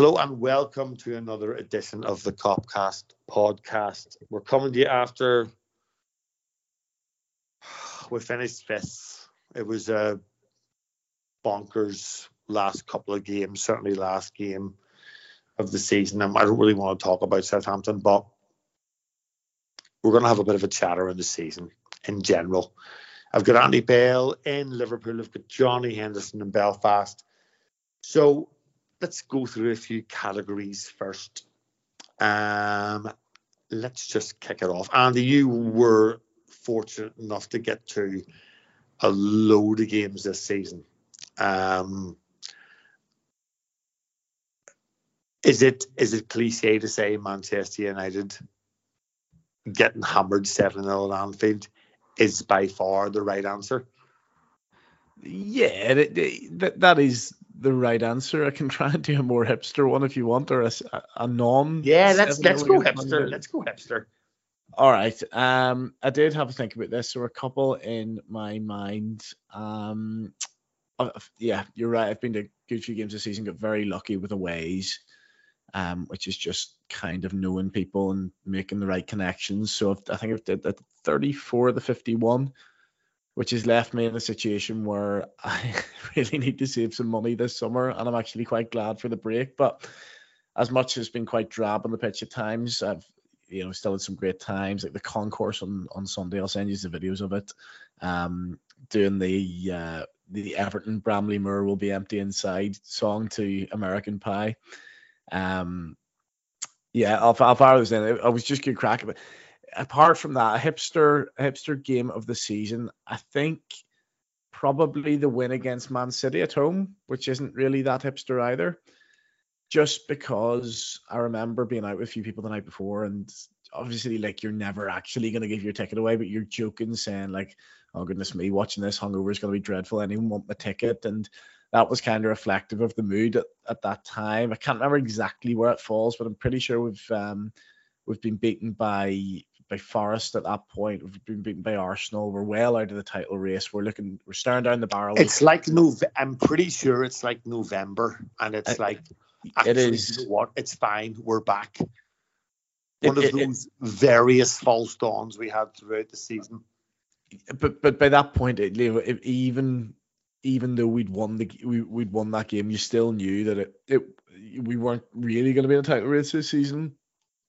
Hello and welcome to another edition of the Copcast podcast. We're coming to you after we finished fifth. It was a bonkers last couple of games, certainly last game of the season. Um, I don't really want to talk about Southampton, but we're going to have a bit of a chatter in the season in general. I've got Andy Bell in Liverpool. I've got Johnny Henderson in Belfast. So let's go through a few categories first. Um, let's just kick it off. Andy, you were fortunate enough to get to a load of games this season. Um, is it is it cliche to say Manchester United getting hammered seven 0 at Anfield is by far the right answer? Yeah, that, that is the right answer. I can try and do a more hipster one if you want, or a, a non. Yeah, let's let's go hipster. Let's go hipster. All right. Um, I did have a think about this. There were a couple in my mind. Um, yeah, you're right. I've been to a good few games this season. Got very lucky with the ways, um, which is just kind of knowing people and making the right connections. So I think I've did at 34 of the 51 which has left me in a situation where I really need to save some money this summer, and I'm actually quite glad for the break. But as much as it's been quite drab on the pitch at times, I've you know still had some great times, like the concourse on on Sunday. I'll send you the videos of it. Um, doing the uh, the Everton Bramley Moore will be empty inside song to American Pie. Um, yeah, I'll, I'll fire those in. I was just good crack it apart from that, a hipster a hipster game of the season, I think probably the win against Man City at home, which isn't really that hipster either. Just because I remember being out with a few people the night before, and obviously, like you're never actually going to give your ticket away, but you're joking, saying like, "Oh goodness me, watching this hungover is going to be dreadful. Anyone want my ticket?" And that was kind of reflective of the mood at, at that time. I can't remember exactly where it falls, but I'm pretty sure we've um, we've been beaten by by Forest at that point. We've been beaten by Arsenal. We're well out of the title race. We're looking. We're staring down the barrel. It's like Nov. I'm pretty sure it's like November, and it's uh, like it is. You know what? It's fine. We're back. One it, of it, those it, various false dawns we had throughout the season. But but by that point, it, even even though we'd won the we, we'd won that game, you still knew that it, it we weren't really going to be in a title race this season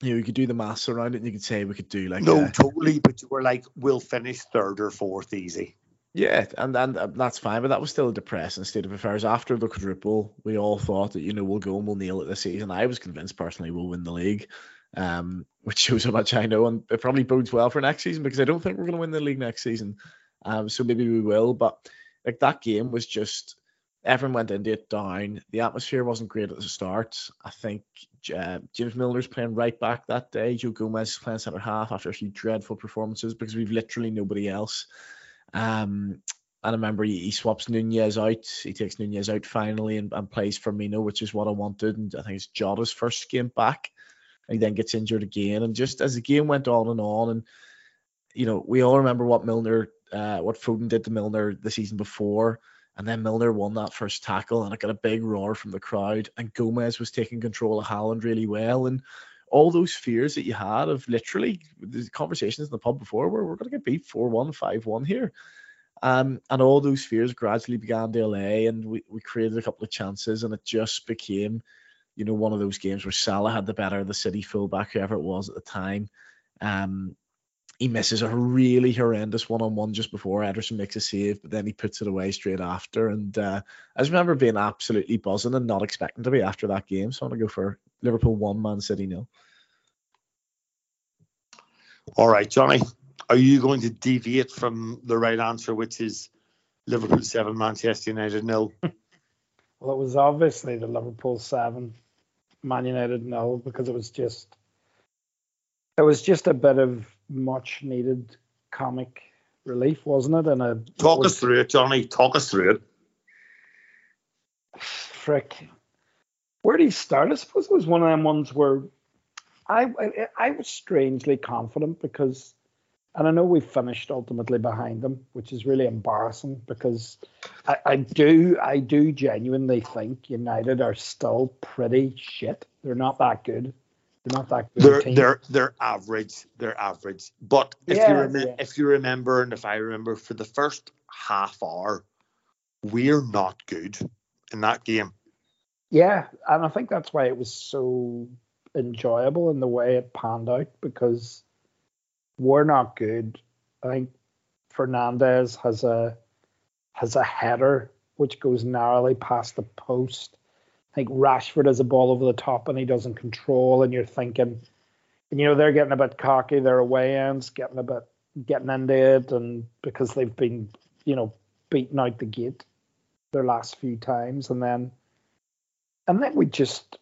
you know, you could do the maths around it and you could say we could do like no, a, totally, but you were like, we'll finish third or fourth easy. Yeah, and, and and that's fine, but that was still a depressing state of affairs. After the quadruple, we all thought that you know we'll go and we'll nail it this season. I was convinced personally we'll win the league, um, which shows how much I know, and it probably bodes well for next season because I don't think we're going to win the league next season. Um, so maybe we will, but like that game was just everyone went into it down. The atmosphere wasn't great at the start. I think uh, James Milner's playing right back that day. Joe Gomez is playing centre half after a few dreadful performances because we've literally nobody else. Um, and I remember he, he, swaps Nunez out. He takes Nunez out finally and, and plays Firmino, which is what I wanted. And I think it's Jota's first game back. He then gets injured again. And just as the game went on and on, and you know, we all remember what Milner, uh, what Foden did to Milner the season before and then Milner won that first tackle, and it got a big roar from the crowd. And Gomez was taking control of Haaland really well. And all those fears that you had of literally the conversations in the pub before where we're going to get beat 4 1, 5 1 here. Um, and all those fears gradually began to allay, and we, we created a couple of chances, and it just became, you know, one of those games where Salah had the better of the City fullback, whoever it was at the time. Um, he misses a really horrendous one-on-one just before Ederson makes a save, but then he puts it away straight after. And uh, I just remember being absolutely buzzing and not expecting to be after that game. So I'm gonna go for Liverpool one, Man City nil. All right, Johnny, are you going to deviate from the right answer, which is Liverpool seven, Manchester United nil? well, it was obviously the Liverpool seven, Man United nil because it was just it was just a bit of much needed comic relief, wasn't it? And a talk was, us through it, Johnny. Talk us through it. Frick, where do you start? I suppose it was one of them ones where I, I, I was strangely confident because And I know we finished ultimately behind them, which is really embarrassing because I, I do I do genuinely think United are still pretty shit. They're not that good. They're not that good. They're they're they're average. They're average. But if Yeah, you remember, yeah. if you remember, and if I remember, for the first half hour, we're not good in that game. Yeah, and I think that's why it was so enjoyable in the way it panned out because we're not good. I think Fernandez has a has a header which goes narrowly past the post. I think Rashford has a ball over the top and he doesn't control, and you're thinking, and you know they're getting a bit cocky. Their away ends getting a bit getting into it, and because they've been you know beaten out the gate their last few times, and then and then we just,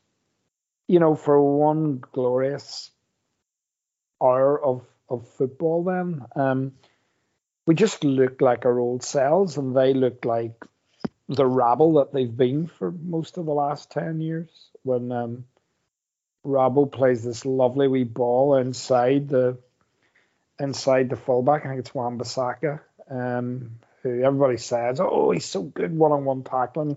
you know, for one glorious hour of of football, then um, we just look like our old selves, and they look like the rabble that they've been for most of the last ten years. When um, Robbo plays this lovely wee ball inside the inside the fullback, I think it's Wan Bissaka, um, who everybody says, "Oh, he's so good one-on-one tackling."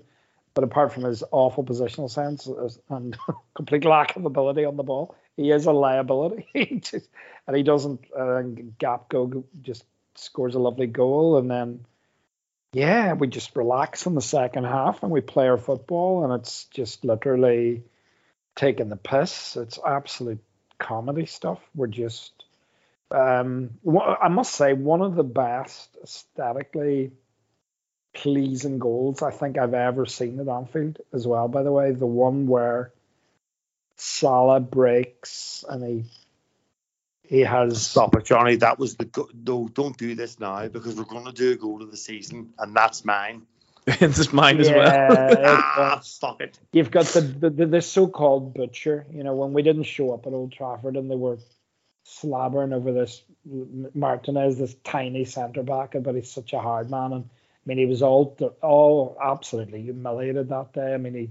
but apart from his awful positional sense and complete lack of ability on the ball, he is a liability. And he doesn't. Uh, Gakpo just scores a lovely goal, and then yeah, we just relax in the second half and we play our football, and it's just literally taking the piss. It's absolute comedy stuff. We're just. Um, I must say, one of the best aesthetically pleasing goals I think I've ever seen at Anfield as well. By the way, the one where Salah breaks and he he has Stop it, Johnny. That was the go- no. Don't do this now because we're going to do a goal of the season, and that's mine. it's mine as well. Ah, fuck it. you've got the, the the the so-called butcher. You know, when we didn't show up at Old Trafford and they were slobbering over this Martinez, this tiny centre back, but he's such a hard man. And I mean, he was all all absolutely humiliated that day. I mean, he.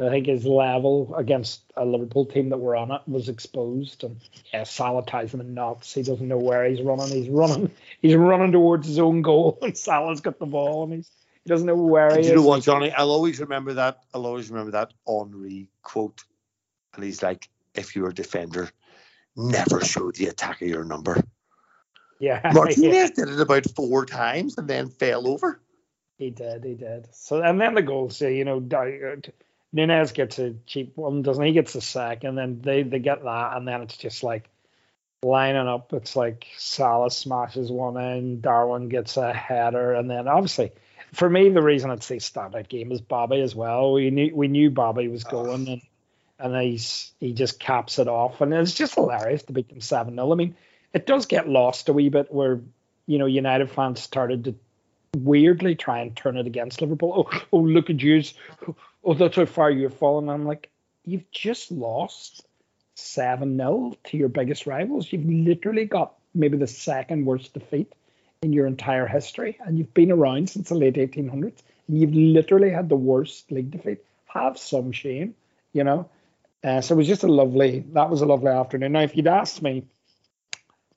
I think his level against a Liverpool team that were on it was exposed, and yeah, Salah ties him in knots. He doesn't know where he's running. He's running. He's running towards his own goal, and Salah's got the ball, and he's he doesn't know where And he you is. know what, Johnny? I'll always remember that. I'll always remember that Henry quote. And he's like, if you're a defender, never show the attacker your number. Yeah, yeah. Martinez did it about four times and then fell over. He did, he did. So and then the goals, say, you know, Di- uh, Nunez gets a cheap one, doesn't he? He Gets a sack, and then they they get that, and then it's just like lining up. It's like Salah smashes one in, Darwin gets a header, and then obviously, for me, the reason it's a standout game is Bobby as well. We knew we knew Bobby was going, and and he's he just caps it off, and it's just hilarious to beat them seven 0 I mean, it does get lost a wee bit where you know United fans started to weirdly try and turn it against Liverpool. Oh, oh, look at you! Oh, that's how far you've fallen. I'm like, you've just lost seven 0 to your biggest rivals. You've literally got maybe the second worst defeat in your entire history, and you've been around since the late 1800s. And you've literally had the worst league defeat. Have some shame, you know. Uh, so it was just a lovely. That was a lovely afternoon. Now, if you'd asked me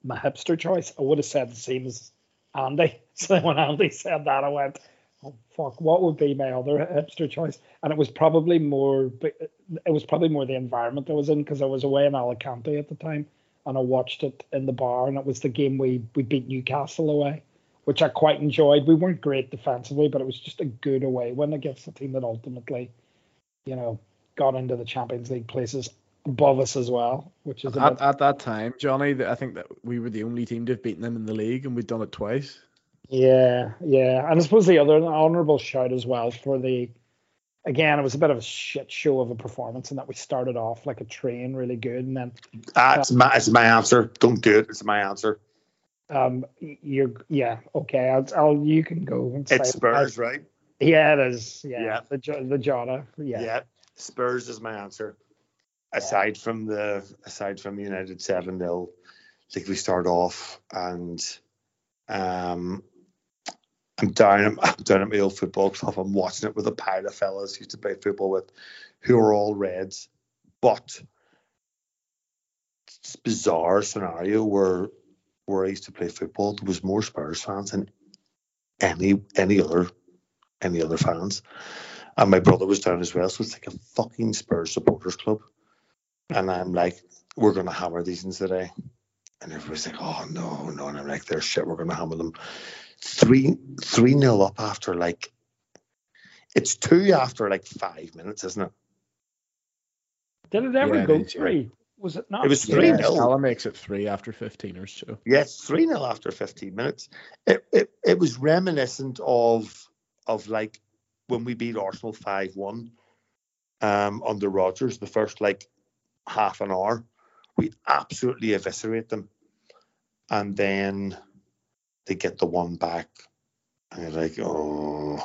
my hipster choice, I would have said the same as Andy. So when Andy said that, I went, "Oh fuck, what would be my other hipster choice?" And it was probably more. It was probably more the environment I was in because I was away in Alicante at the time, and I watched it in the bar, and it was the game we we beat Newcastle away, which I quite enjoyed. We weren't great defensively, but it was just a good away win against a team that ultimately, you know, got into the Champions League places above us as well, which is At, bit, at that time, Johnny, I think that we were the only team to have beaten them in the league, and we'd done it twice. Yeah, yeah, and I suppose the other honourable shout as well for the, again, it was a bit of a shit show of a performance and that we started off like a train, really good, and then That's my, that's my answer. Don't do it. It's my answer. um, you're yeah, okay, I'll, I'll you can go. And It's Spurs, right? yeah, it is. Yeah, Yeah. the the Jota. Yeah, Yeah. Spurs is my answer. Aside from the aside from United seven 0 I think we start off and um I'm down I'm down at my old football club. I'm watching it with a pile of fellas used to play football with who are all reds. But it's bizarre scenario where where I used to play football, there was more Spurs fans than any any other any other fans. And my brother was down as well, so it's like a fucking Spurs supporters club. And I'm like, we're gonna hammer these in today. And everybody's like, oh no, no. And I'm like, they're shit, we're gonna hammer them. Three three nil up after like it's two after like five minutes, isn't it? Did it ever Yeah, it go is, yeah. three? Was it not? It was Yeah, 3-0. Salah makes it three after 15 or so. Yes, 3 0 after 15 minutes. It, it it was reminiscent of of like when we beat Arsenal 5 1 um, under Rodgers, the first like half an hour. We absolutely eviscerate them. And then they get the one back. And you're like, oh,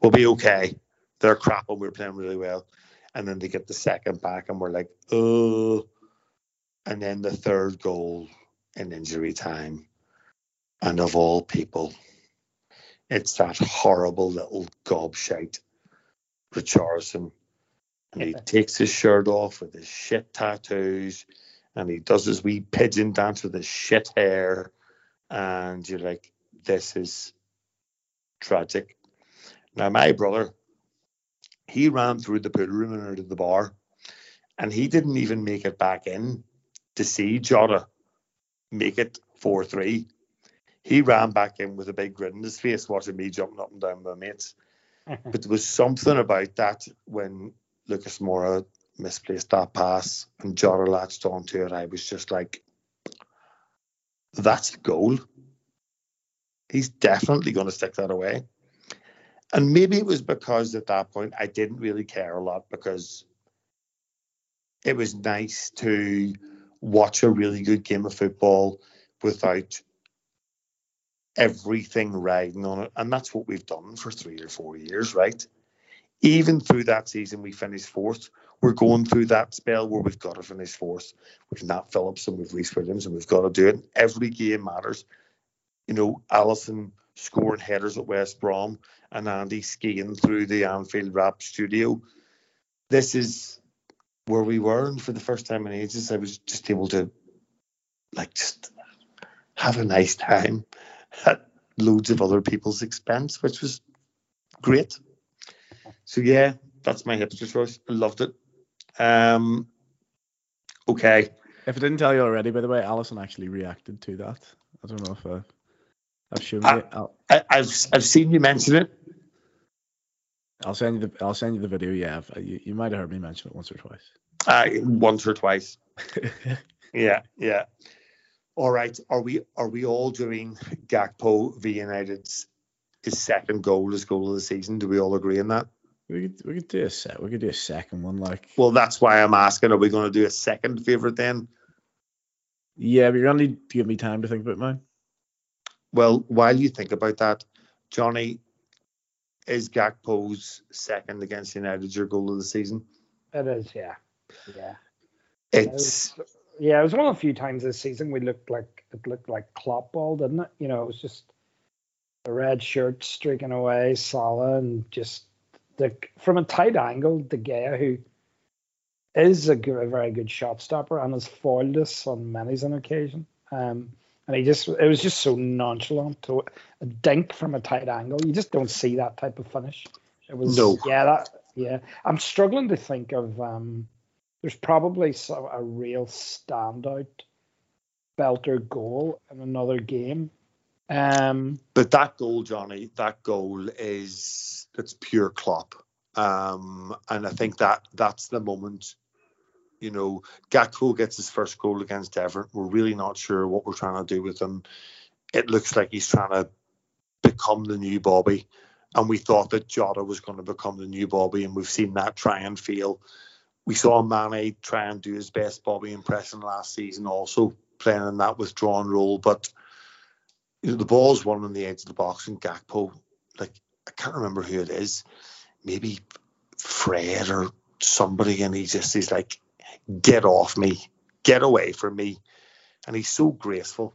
we'll be okay. They're crap and we're playing really well. And then they get the second back and we're like, oh. And then the third goal in injury time. And of all people, it's that horrible little gobshite, Richardson. And he takes his shirt off with his shit tattoos and he does his wee pigeon dance with his shit hair. And you're like, this is tragic. Now, my brother, he ran through the pool room and out of the bar, and he didn't even make it back in to see Jota make it 4 3. He ran back in with a big grin on his face, watching me jumping up and down with my mates. But there was something about that when Lucas Moura misplaced that pass and Jota latched onto it. I was just like, that's a goal. He's definitely going to stick that away. And maybe it was because at that point I didn't really care a lot because it was nice to watch a really good game of football without everything riding on it. And that's what we've done for three or four years, right? Even through that season, we finished fourth. We're going through that spell where we've got to finish fourth. We've Nat Phillips and we've Rhys Williams and we've got to do it. Every game matters. You know, Alisson scoring headers at West Brom and Andy skiing through the Anfield Rap studio. This is where we were, and for the first time in ages, I was just able to, like, just have a nice time at loads of other people's expense, which was great. So yeah, that's my hipster choice. I loved it. Um, okay, If I didn't tell you already, by the way, Alisson actually reacted to that. I don't know if uh, I've shown Ah. you. I, I've I've seen you mention it. I'll send you the I'll send you the video. Yeah, I've- you, you might have heard me mention it once or twice. Uh, once or twice. Yeah, yeah. All right. Are we are we all doing Gakpo v United's his second goal as goal of the season? Do we all agree on that? We could we could do a set. We could do a second one. Like Well, that's why I'm asking. Are we going to do a second favorite then? yeah, but you're gonna need to give me time to think about mine. Well, while you think about that, Johnny, is Gakpo's second against United your goal of the season? It is, yeah. Yeah. It's Yeah, it was one of the few times this season we looked like it looked like Klopp ball, didn't it? You know, it was just the red shirt streaking away, Salah, and just the from a tight angle, De Gea, who is a, good, a very good shot stopper and has foiled us on many an occasion. Um, and he just it was just so nonchalant to a dink from a tight angle. You just don't see that type of finish. It was No. yeah, that yeah. I'm struggling to think of um there's probably a real standout belter goal in another game. Um, but that goal, Johnny, that goal is it's pure Klopp. Um, and I think that that's the moment. You know, Gakpo gets his first goal against Everton. We're really not sure what we're trying to do with him. It looks like he's trying to become the new Bobby, and we thought that Jota was going to become the new Bobby, and we've seen that try and fail. We saw Mane try and do his best Bobby impression last season, also playing in that withdrawn role, but you know, the ball's one on the edge of the box, and Gakpo, like I can't remember who it is, maybe Fred or somebody, and he just he's like, "Get off me, get away from me," and he's so graceful,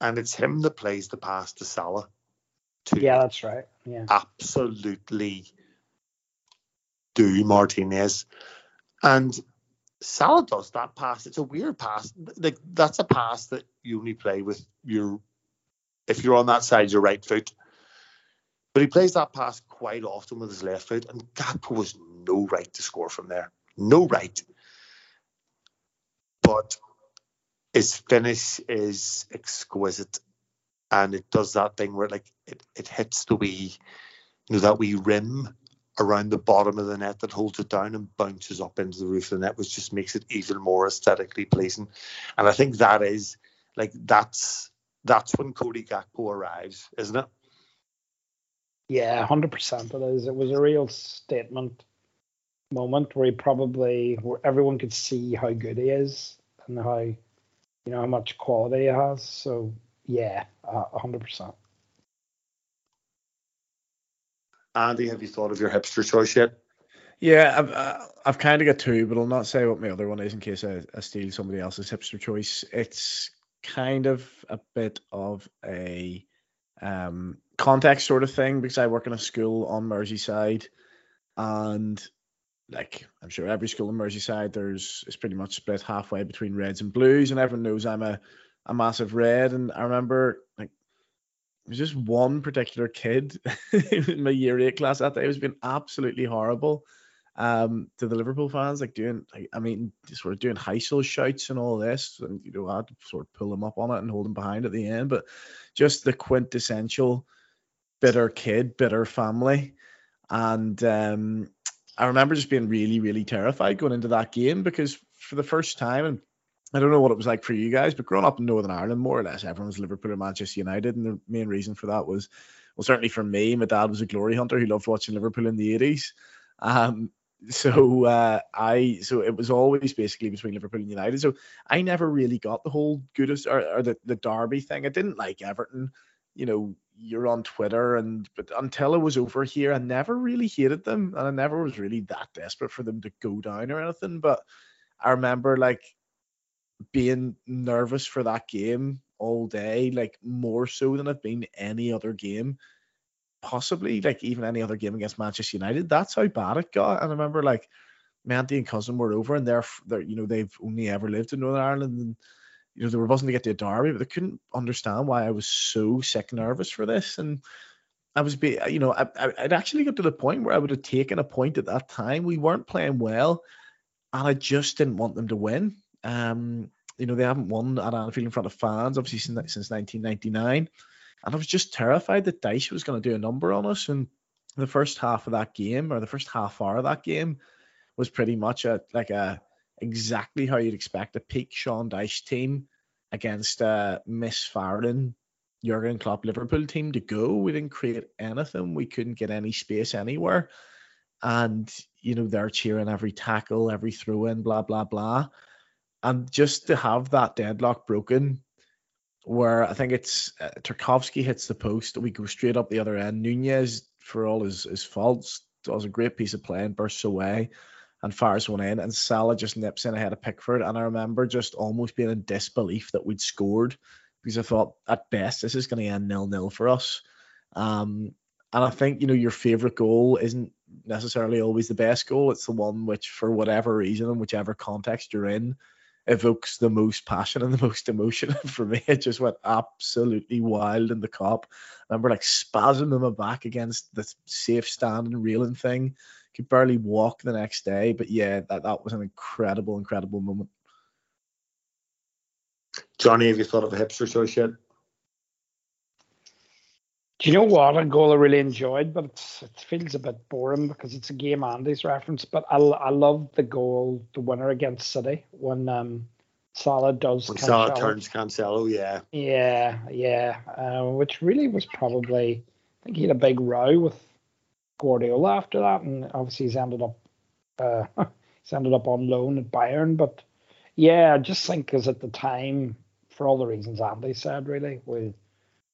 and it's him that plays the pass to Salah. To yeah, that's right. Yeah. absolutely do Martinez, and Salah does that pass. It's a weird pass. Like that's a pass that you only play with your if you're on that side, your right foot. But he plays that pass quite often with his left foot, and Gakpo was no right to score from there. No right. But his finish is exquisite. And it does that thing where like it, it hits the wee, you know, that wee rim around the bottom of the net that holds it down and bounces up into the roof of the net, which just makes it even more aesthetically pleasing. And I think that is like that's that's when Cody Gakpo arrives, isn't it? Yeah, hundred percent. It is. It was a real statement moment where he probably where everyone could see how good he is and how you know how much quality he has. So yeah, hundred percent. Andy, have you thought of your hipster choice yet? Yeah, I've uh, I've kind of got two, but I'll not say what my other one is in case I, I steal somebody else's hipster choice. It's kind of a bit of a um, context sort of thing because I work in a school on Merseyside, and like I'm sure every school in Merseyside, there's it's pretty much split halfway between reds and blues, and everyone knows I'm a a massive red. And I remember like was just one particular kid in my year eight class that day was being absolutely horrible um, to the Liverpool fans, like doing, like, I mean, sort of doing Heysel shouts and all this, and you know, I had to sort of pull him up on it and hold him behind at the end, but just the quintessential bitter kid, bitter family, and um, I remember just being really, really terrified going into that game because for the first time, and I don't know what it was like for you guys, but growing up in Northern Ireland, more or less everyone was Liverpool and Manchester United. And the main reason for that was, well, certainly for me, my dad was a glory hunter who loved watching Liverpool in the 80s. Um, so uh, I so it was always basically between Liverpool and United. So I never really got the whole goodest or, or the, the derby thing. I didn't like Everton. You know, you're on Twitter and but until it was over here, I never really hated them and I never was really that desperate for them to go down or anything. But I remember like being nervous for that game all day, like more so than I've been any other game, possibly like even any other game against Manchester United. That's how bad it got. And I remember like auntie and cousin were over, and they're, they're you know they've only ever lived in Northern Ireland, and you know they were buzzing to get to a derby, but they couldn't understand why I was so sick nervous for this, and. I was, be, you know, I, I'd actually got to the point where I would have taken a point at that time. We weren't playing well, and I just didn't want them to win. Um, you know, they haven't won at Anfield in front of fans, obviously, since, since 1999. And I was just terrified that Dyche was going to do a number on us. And the first half of that game, or the first half hour of that game, was pretty much a like a exactly how you'd expect a peak Sean Dyche team against a misfiring Jurgen Klopp Liverpool team to go. We didn't create anything. We couldn't get any space anywhere. And, you know, they're cheering every tackle, every throw in, blah, blah, blah and just to have that deadlock broken, where I think it's uh, Tarkowski hits the post, we go straight up the other end. Nunez, for all his, his faults, does a great piece of play and bursts away and fires one in, and Salah just nips in ahead of Pickford. And I remember just almost being in disbelief that we'd scored because I thought at best this is going to end nil nil for us. Um, and I think you know your favorite goal isn't necessarily always the best goal. It's the one which, for whatever reason, and whichever context you're in, evokes the most passion and the most emotion. for me, it just went absolutely wild in the Kop. I remember like spasming in my back against the safe stand and railing thing. Could barely walk the next day. But yeah, that, that was an incredible, incredible moment. Johnny, have you thought of a hipster choice yet? Do you know what? A goal I really enjoyed, but it feels a bit boring because it's a game Andy's reference. But I, I love the goal, the winner against City when um, Salah does. When Salah turns Cancelo, yeah. Yeah, yeah. Uh, which really was probably, I think he had a big row with Guardiola after that, and obviously he's ended up, uh, he's ended up on loan at Bayern. But yeah, I just think because at the time, for all the reasons Andy said, really, with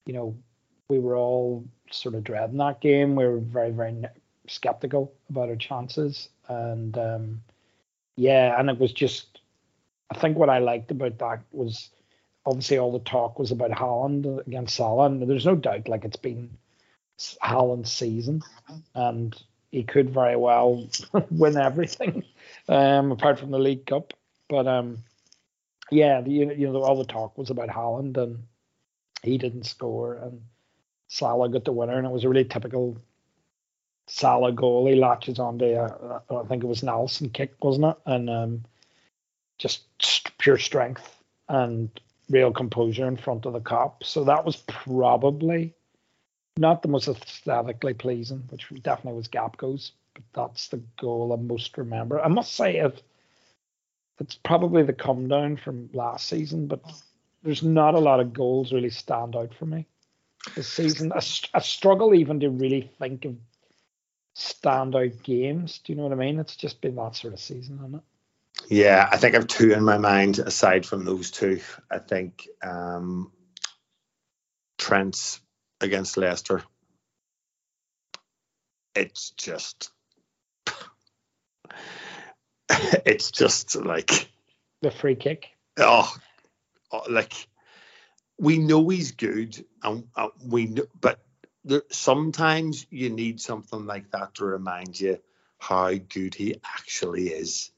you know we were all sort of dreading that game. We were very, very skeptical about our chances, and um, yeah, and it was just. I think what I liked about that was obviously all the talk was about Haaland against Salah, and there's no doubt like it's been Haaland's season, and he could very well win everything. um, apart from the League Cup. But um, yeah, the, you know, all the talk was about Haaland and he didn't score, and Salah got the winner, and it was a really typical Salah goal. He latches onto, I think it was Nelson kick, wasn't it? And um, just pure strength and real composure in front of the Kop. So that was probably not the most aesthetically pleasing, which definitely was Gakpo's, but that's the goal I most remember. I must say it, it's probably the come down from last season, but there's not a lot of goals really stand out for me this season. I, I struggle even to really think of standout games. Do you know what I mean? It's just been that sort of season, hasn't it? Yeah, I think I've two in my mind aside from those two. I think um, Trent's against Leicester. It's just, it's just like the free kick. Oh, oh like we know he's good, and uh, we know, but there, sometimes you need something like that to remind you how good he actually is.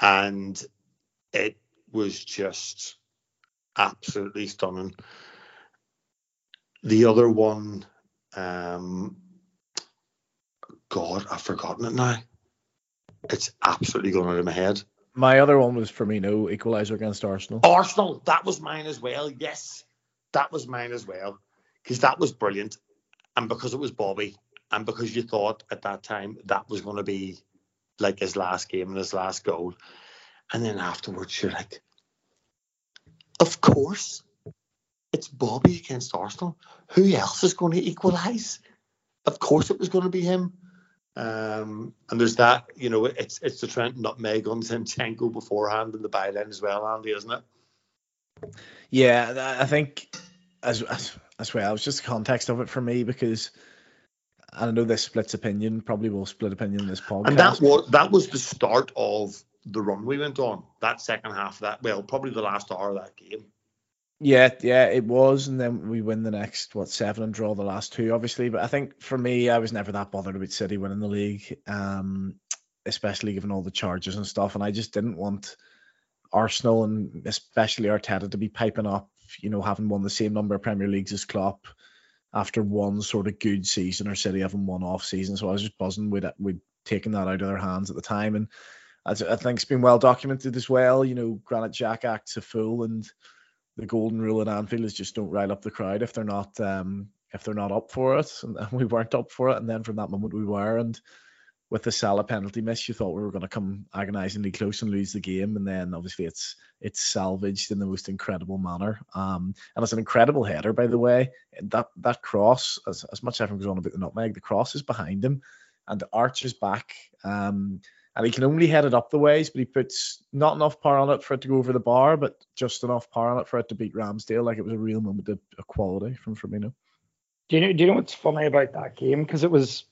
And it was just absolutely stunning. The other one, um, God, I've forgotten it now. It's absolutely gone out of my head. My other one was Firmino equaliser against Arsenal. Arsenal, that was mine as well. Yes, that was mine as well because that was brilliant, and because it was Bobby, and because you thought at that time that was going to be like his last game and his last goal, and then afterwards you're like, of course, it's Bobby against Arsenal. Who else is going to equalise? Of course, it was going to be him. Um, and there's that, you know, it's it's the Trent nutmeg on Zinchenko beforehand in the byline as well, Andy, isn't it? Yeah, I think as, as well, it's just the context of it for me because I know this splits opinion, probably will split opinion in this podcast. And that was that was the start of the run we went on. That second half of that, well, probably the last hour of that game. Yeah, yeah, it was, and then we win the next what seven and draw the last two, obviously. But I think for me, I was never that bothered about City winning the league, um, especially given all the charges and stuff. And I just didn't want Arsenal and especially Arteta to be piping up, you know, having won the same number of Premier Leagues as Klopp after one sort of good season, or City having one off season. So I was just buzzing with we'd taken that out of their hands at the time, and as I think it's been well documented as well. You know, Granit Xhaka acts a fool and the golden rule at Anfield is just don't rile up the crowd if they're not um, if they're not up for it, and, we weren't up for it. And then from that moment we were, and with the Salah penalty miss, you thought we were going to come agonisingly close and lose the game, and then obviously it's it's salvaged in the most incredible manner. Um, and it's an incredible header, by the way. That that cross, as as much as everyone goes on about the nutmeg, the cross is behind him, and the arch is back. Um, and he can only head it up the ways, but he puts not enough power on it for it to go over the bar, but just enough power on it for it to beat Ramsdale. Like it was a real moment of equality from Firmino. Do you know? Do you know what's funny about that game? Because it was,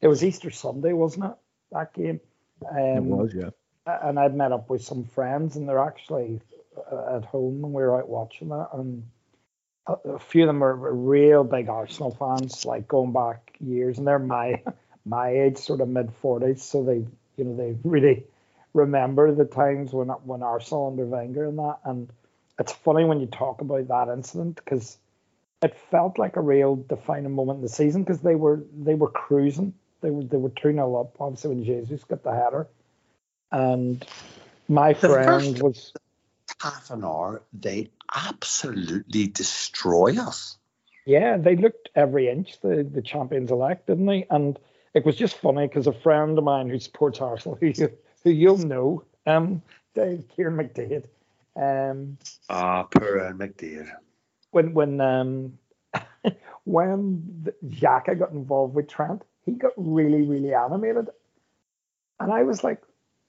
it was Easter Sunday, wasn't it? That game. Um, it was, yeah. And I'd met up with some friends, and they're actually uh, at home, and we were out watching that, and a, a few of them were real big Arsenal fans, like going back years, and they're my my age, sort of mid forties, so they you know they really remember the times when when Arsenal under Wenger and that. And it's funny when you talk about that incident because it felt like a real defining moment in the season because they were they were cruising. They were they were two 0 up. Obviously when Jesus got the header, and my the friend was half an hour. They absolutely destroy us. Yeah, they looked every inch the the champions elect, didn't they? And it was just funny because a friend of mine who supports Arsenal, who you who you'll know, um, Dave Kieran McDade. Um, ah, poor McDade. When when um when Xhaka got involved with Trent, he got really really animated, and I was like,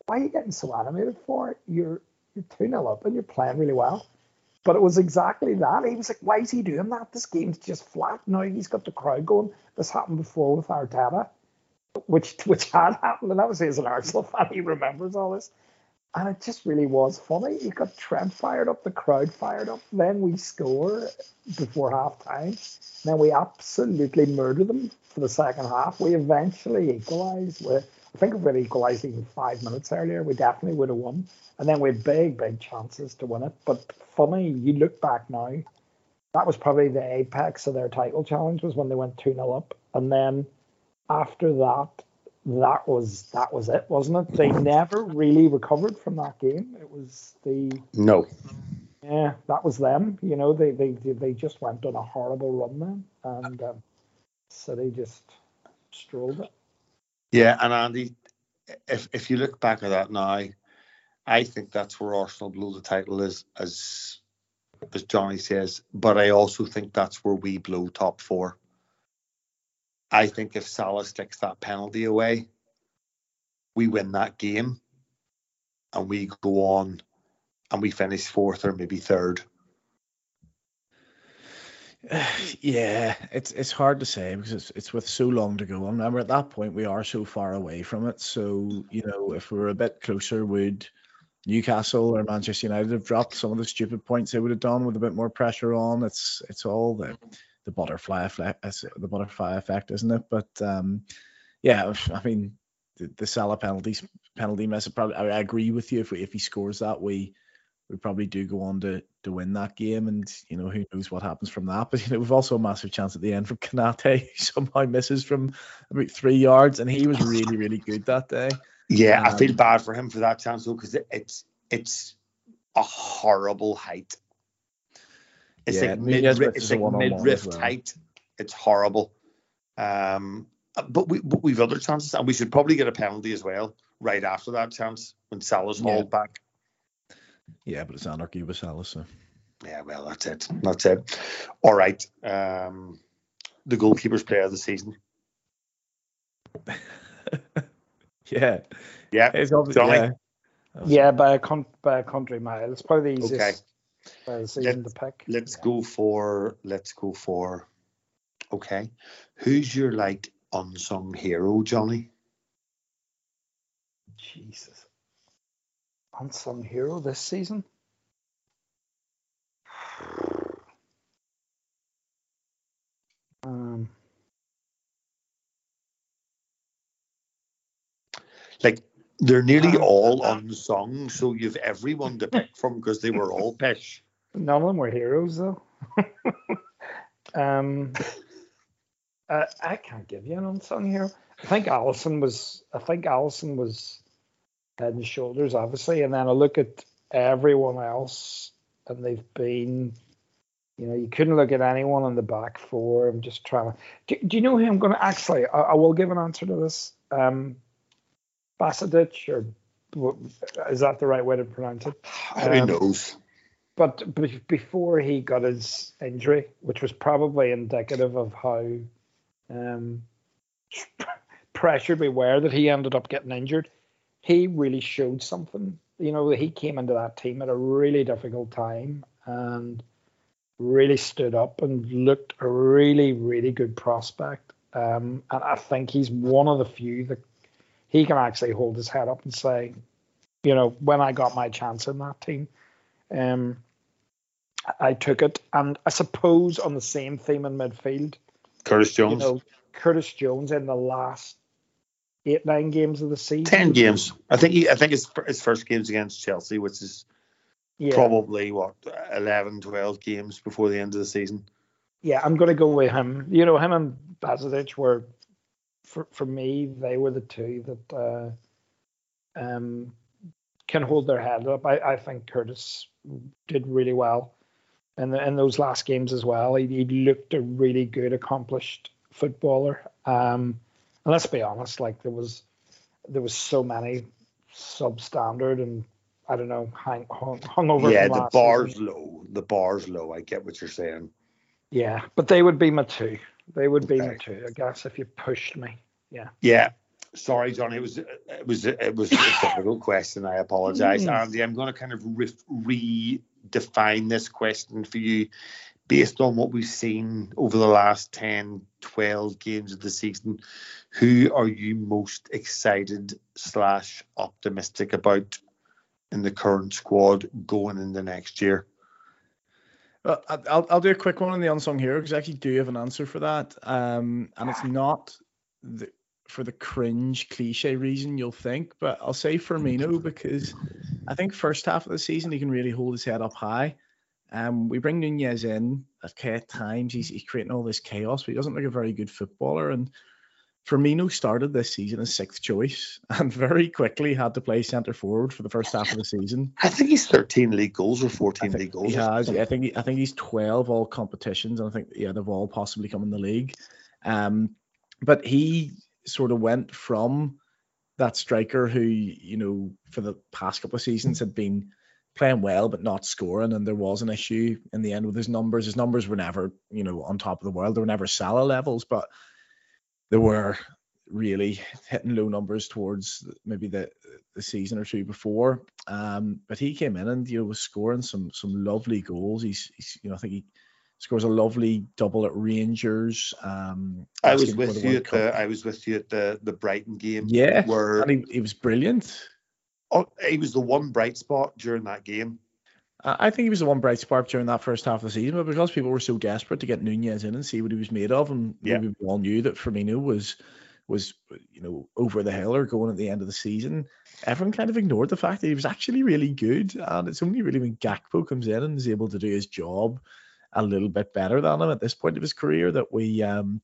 "Why are you getting so animated for? You're you're two 0 up and you're playing really well." But it was exactly that. He was like, "Why is he doing that? This game's just flat now. He's got the crowd going. This happened before with Arteta." Which which had happened, and obviously as an Arsenal fan, he remembers all this. And it just really was funny. You got Trent fired up, the crowd fired up. Then we score before half time. Then we absolutely murder them for the second half. We eventually equalise with I think if we'd equalised even five minutes earlier, we definitely would have won. And then we had big, big chances to win it. But funny, you look back now, that was probably the apex of their title challenge was when they went 2 0 up. And then after that, that was that was it, wasn't it? They never really recovered from that game. It was the no. Yeah, that was them. You know, they they they just went on a horrible run then, and um, they just strolled it. Yeah, and Andy, if if you look back at that now, I think that's where Arsenal blew the title as as as Johnny says, but I also think that's where we blew top four. I think if Salah sticks that penalty away, we win that game and we go on and we finish fourth or maybe third. Yeah, it's it's hard to say because it's it's with so long to go. And remember, at that point, we are so far away from it. So you know, if we were a bit closer, would Newcastle or Manchester United have dropped some of the stupid points they would have done with a bit more pressure on? It's it's all the the butterfly effect, the butterfly effect, isn't it? But um, yeah, I mean, the, the Salah penalties penalty miss. Probably, I, agree with you. If we, if he scores that, we we probably do go on to to win that game, and you know who knows what happens from that. But you know we've also a massive chance at the end from Konate, who somehow misses from about three yards, and he was really really good that day. Yeah, um, I feel um, bad for him for that chance though, because it, it's it's a horrible height. It's yeah, like mid, it's like mid rift well. height. It's horrible. Um, but we but we've other chances, and we should probably get a penalty as well right after that chance when Salah's yeah. hauled back. Yeah, but it's anarchy with Salah, so. Yeah, well, that's it. That's it. All right. Um, the goalkeeper's player of the season. yeah. Yeah. It's obviously, yeah. yeah, by a con- by a country mile. It's probably the easiest okay. Season let's, to pick. Let's yeah. go for. Let's go for. Okay, who's your like unsung hero, Johnny? Jesus unsung hero this season? Um, like they're nearly uh, all unsung, so you've everyone to pick from because they were all pish. None of them were heroes though. um, uh, I can't give you an unsung hero. I think Alisson was. I think Alisson was head and shoulders, obviously. And then I look at everyone else, and they've been, you know, you couldn't look at anyone on the back four. I'm just trying to. Do, do you know who I'm going to actually? I, I, will give an answer to this. Um, Bajcetic, or is that the right way to pronounce it? Um, who knows? But before he got his injury, which was probably indicative of how um, pressured we were that he ended up getting injured, he really showed something. You know, he came into that team at a really difficult time and really stood up and looked a really, really good prospect. Um, and I think he's one of the few that he can actually hold his head up and say, you know, when I got my chance in that team, um, I took it. And I suppose on the same theme in midfield, Curtis Jones. You know, Curtis Jones in the last eight nine games of the season. Ten games. I think he. I think his his first games against Chelsea, which is yeah. probably what 11, 12 games before the end of the season. Yeah, I'm going to go with him. You know, him and Bajcetic were, for for me, they were the two that uh, um, can hold their head up. I, I think Curtis did really well in the, in those last games as well. He, he looked a really good, accomplished footballer. Um, and let's be honest, like there was there was so many substandard and I don't know hung hung, hung over. Yeah, the bar's season. low. The bar's low. I get what you're saying. Yeah, but they would be my two. They would be my two, I guess, if you pushed me. Yeah. Yeah. Sorry, Johnny. It was it was it was a difficult question. I apologize, mm. Andy. I'm going to kind of re- redefine this question for you based on what we've seen over the last 10, 12 games of the season, who are you most excited slash optimistic about in the current squad going in the next year? Well, I'll, I'll do a quick one on the unsung hero because I actually do have an answer for that. Um, and it's not the, for the cringe cliche reason you'll think, but I'll say Firmino because I think first half of the season he can really hold his head up high. Um, we bring Nunez in at times. He's, he's creating all this chaos, but he doesn't look a very good footballer. And Firmino started this season as sixth choice and very quickly had to play centre forward for the first half of the season. I think he's 13 league goals or 14 league goals. He has. I think he, I think he's 12 all competitions, and I think yeah they've all possibly come in the league. Um, but he sort of went from that striker who you know for the past couple of seasons had been playing well but not scoring, and there was an issue in the end with his numbers. His numbers were never you know on top of the world. They were never Salah levels, but they were really hitting low numbers towards maybe the the season or two before. Um, but he came in and you know was scoring some some lovely goals. He's, he's you know I think he scores a lovely double at Rangers. Um, I was with you at the I was with you at the the Brighton game. Yeah, where and he, he was brilliant. Oh, he was the one bright spot during that game. I think he was the one bright spark during that first half of the season, but because people were so desperate to get Nunez in and see what he was made of, and yeah. we all knew that Firmino was was you know over the hill or going at the end of the season, everyone kind of ignored the fact that he was actually really good, and it's only really when Gakpo comes in and is able to do his job a little bit better than him at this point of his career that we um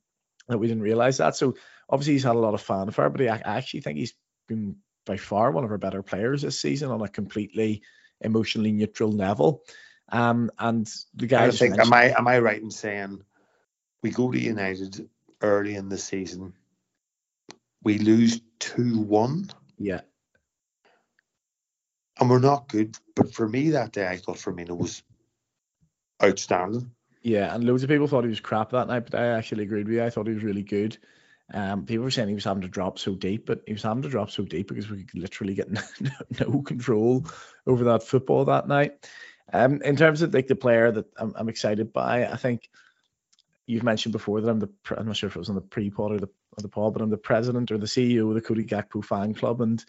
that we didn't realize that. So obviously he's had a lot of fanfare, but I actually think he's been by far one of our better players this season on a completely emotionally neutral level. Um, and the guys. I think, am I am I right in saying we go to United early in the season, we lose two one. Yeah. And we're not good, but for me that day, I thought Firmino was outstanding. Yeah, and loads of people thought he was crap that night, but I actually agreed with you. I thought he was really good. Um, people were saying he was having to drop so deep, but he was having to drop so deep because we could literally get no, no control over that football that night. Um, in terms of like the player that I'm, I'm excited by, I think you've mentioned before that I'm the I'm not sure if it was on the pre-pod or the or the pod, but I'm the president or the CEO of the Cody Gakpo fan club, and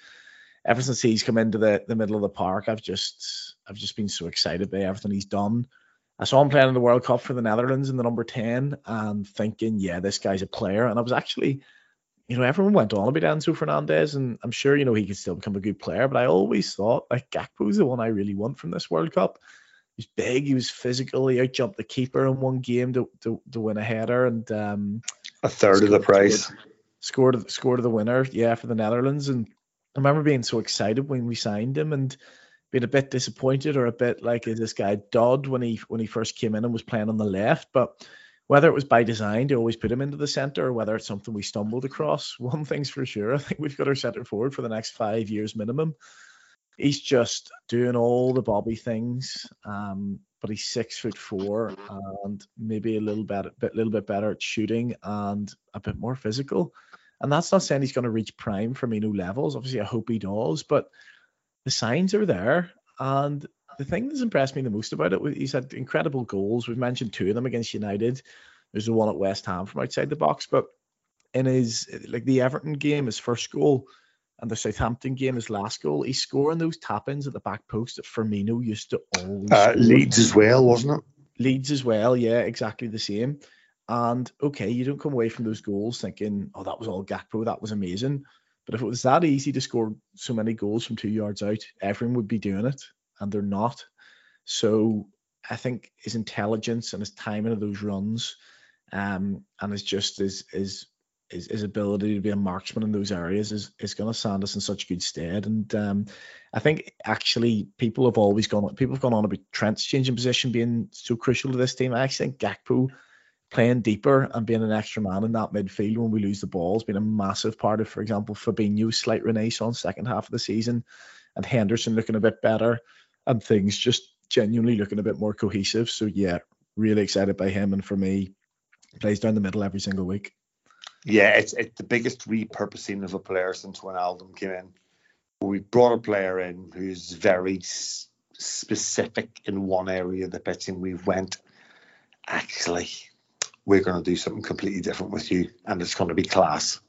ever since he's come into the the middle of the park, I've just I've just been so excited by everything he's done. I saw him playing in the World Cup for the Netherlands in the number 10 and thinking, yeah, this guy's a player. And I was actually, you know, everyone went on about Enzo Fernandez, and I'm sure, you know, he could still become a good player. But I always thought, like, Gakpo's the one I really want from this World Cup. He was big, he was physical, he outjumped the keeper in one game to, to, to win a header and um, a third of the price. Scored, scored the winner, yeah, for the Netherlands. And I remember being so excited when we signed him. And been a bit disappointed or a bit like is this guy Dodd when he when he first came in and was playing on the left, but whether it was by design to always put him into the centre or whether it's something we stumbled across, one thing's for sure. I think we've got our centre forward for the next five years minimum. He's just doing all the Bobby things, um, but he's six foot four and maybe a little bit, bit, little bit better at shooting and a bit more physical. And that's not saying he's going to reach prime Firmino levels. Obviously, I hope he does, but the signs are there. And the thing that's impressed me the most about it, he's had incredible goals. We've mentioned two of them against United. There's the one at West Ham from outside the box, but in his like the Everton game, his first goal, and the Southampton game, his last goal, he's scoring those tap ins at the back post that Firmino used to always. Uh, Leeds as well, wasn't it? Leeds as well, yeah, exactly the same. And okay, you don't come away from those goals thinking, oh, that was all Gakpo, that was amazing. But if it was that easy to score so many goals from two yards out, everyone would be doing it, and they're not. So I think his intelligence and his timing of those runs, um, and his just his his his, his ability to be a marksman in those areas is is going to stand us in such good stead. And um, I think actually people have always gone people have gone on about Trent's changing position being so crucial to this team. I actually think Gakpo playing deeper and being an extra man in that midfield when we lose the ball has been a massive part of, for example, Fabinho's slight renaissance second half of the season, and Henderson looking a bit better, and things just genuinely looking a bit more cohesive. So yeah, really excited by him, and for me, plays down the middle every single week. Yeah, it's it's the biggest repurposing of a player since Wijnaldum came in. We brought a player in who's very specific in one area of the pitch, and we went actually we're going to do something completely different with you and it's going to be class.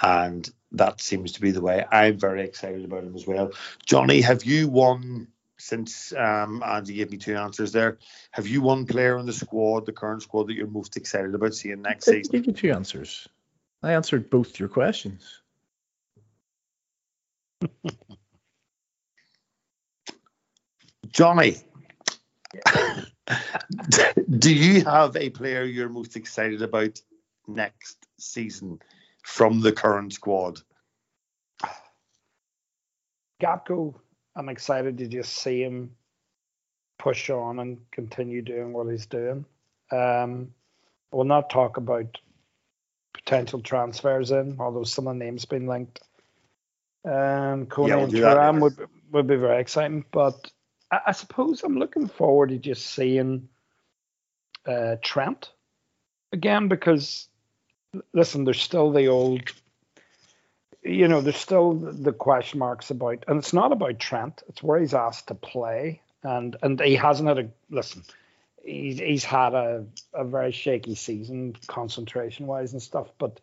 And that seems to be the way. I'm very excited about him as well. Johnny, have you won since um, Andy gave me two answers there? Have you one player in the squad, the current squad, that you're most excited about seeing next season? Give you two answers. I answered both your questions. Johnny, do you have a player you're most excited about next season from the current squad? Gakpo, I'm excited to just see him push on and continue doing what he's doing. Um, we'll not talk about potential transfers in, although some of the names have been linked. Um, Kone Yeah, we'll and do that Thuram later. would would be very exciting, but I, I suppose I'm looking forward to just seeing uh, Trent again because listen, there's still the old, you know, there's still the question marks about, and it's not about Trent. It's where he's asked to play, and and he hasn't had a listen. He's he's had a a very shaky season, concentration wise and stuff, but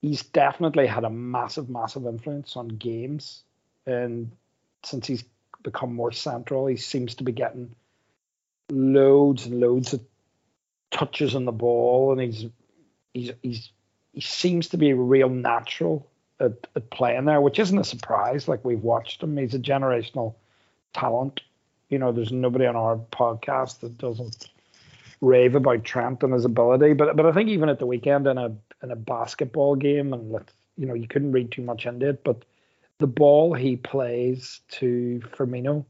he's definitely had a massive, massive influence on games, and since he's become more central, he seems to be getting loads and loads of touches on the ball, and he's he's he's he seems to be real natural at, at playing there, which isn't a surprise. Like we've watched him, he's a generational talent. You know, there's nobody on our podcast that doesn't rave about Trent and his ability. But but I think even at the weekend in a in a basketball game, and let you know, you couldn't read too much into it, but the ball he plays to Firmino,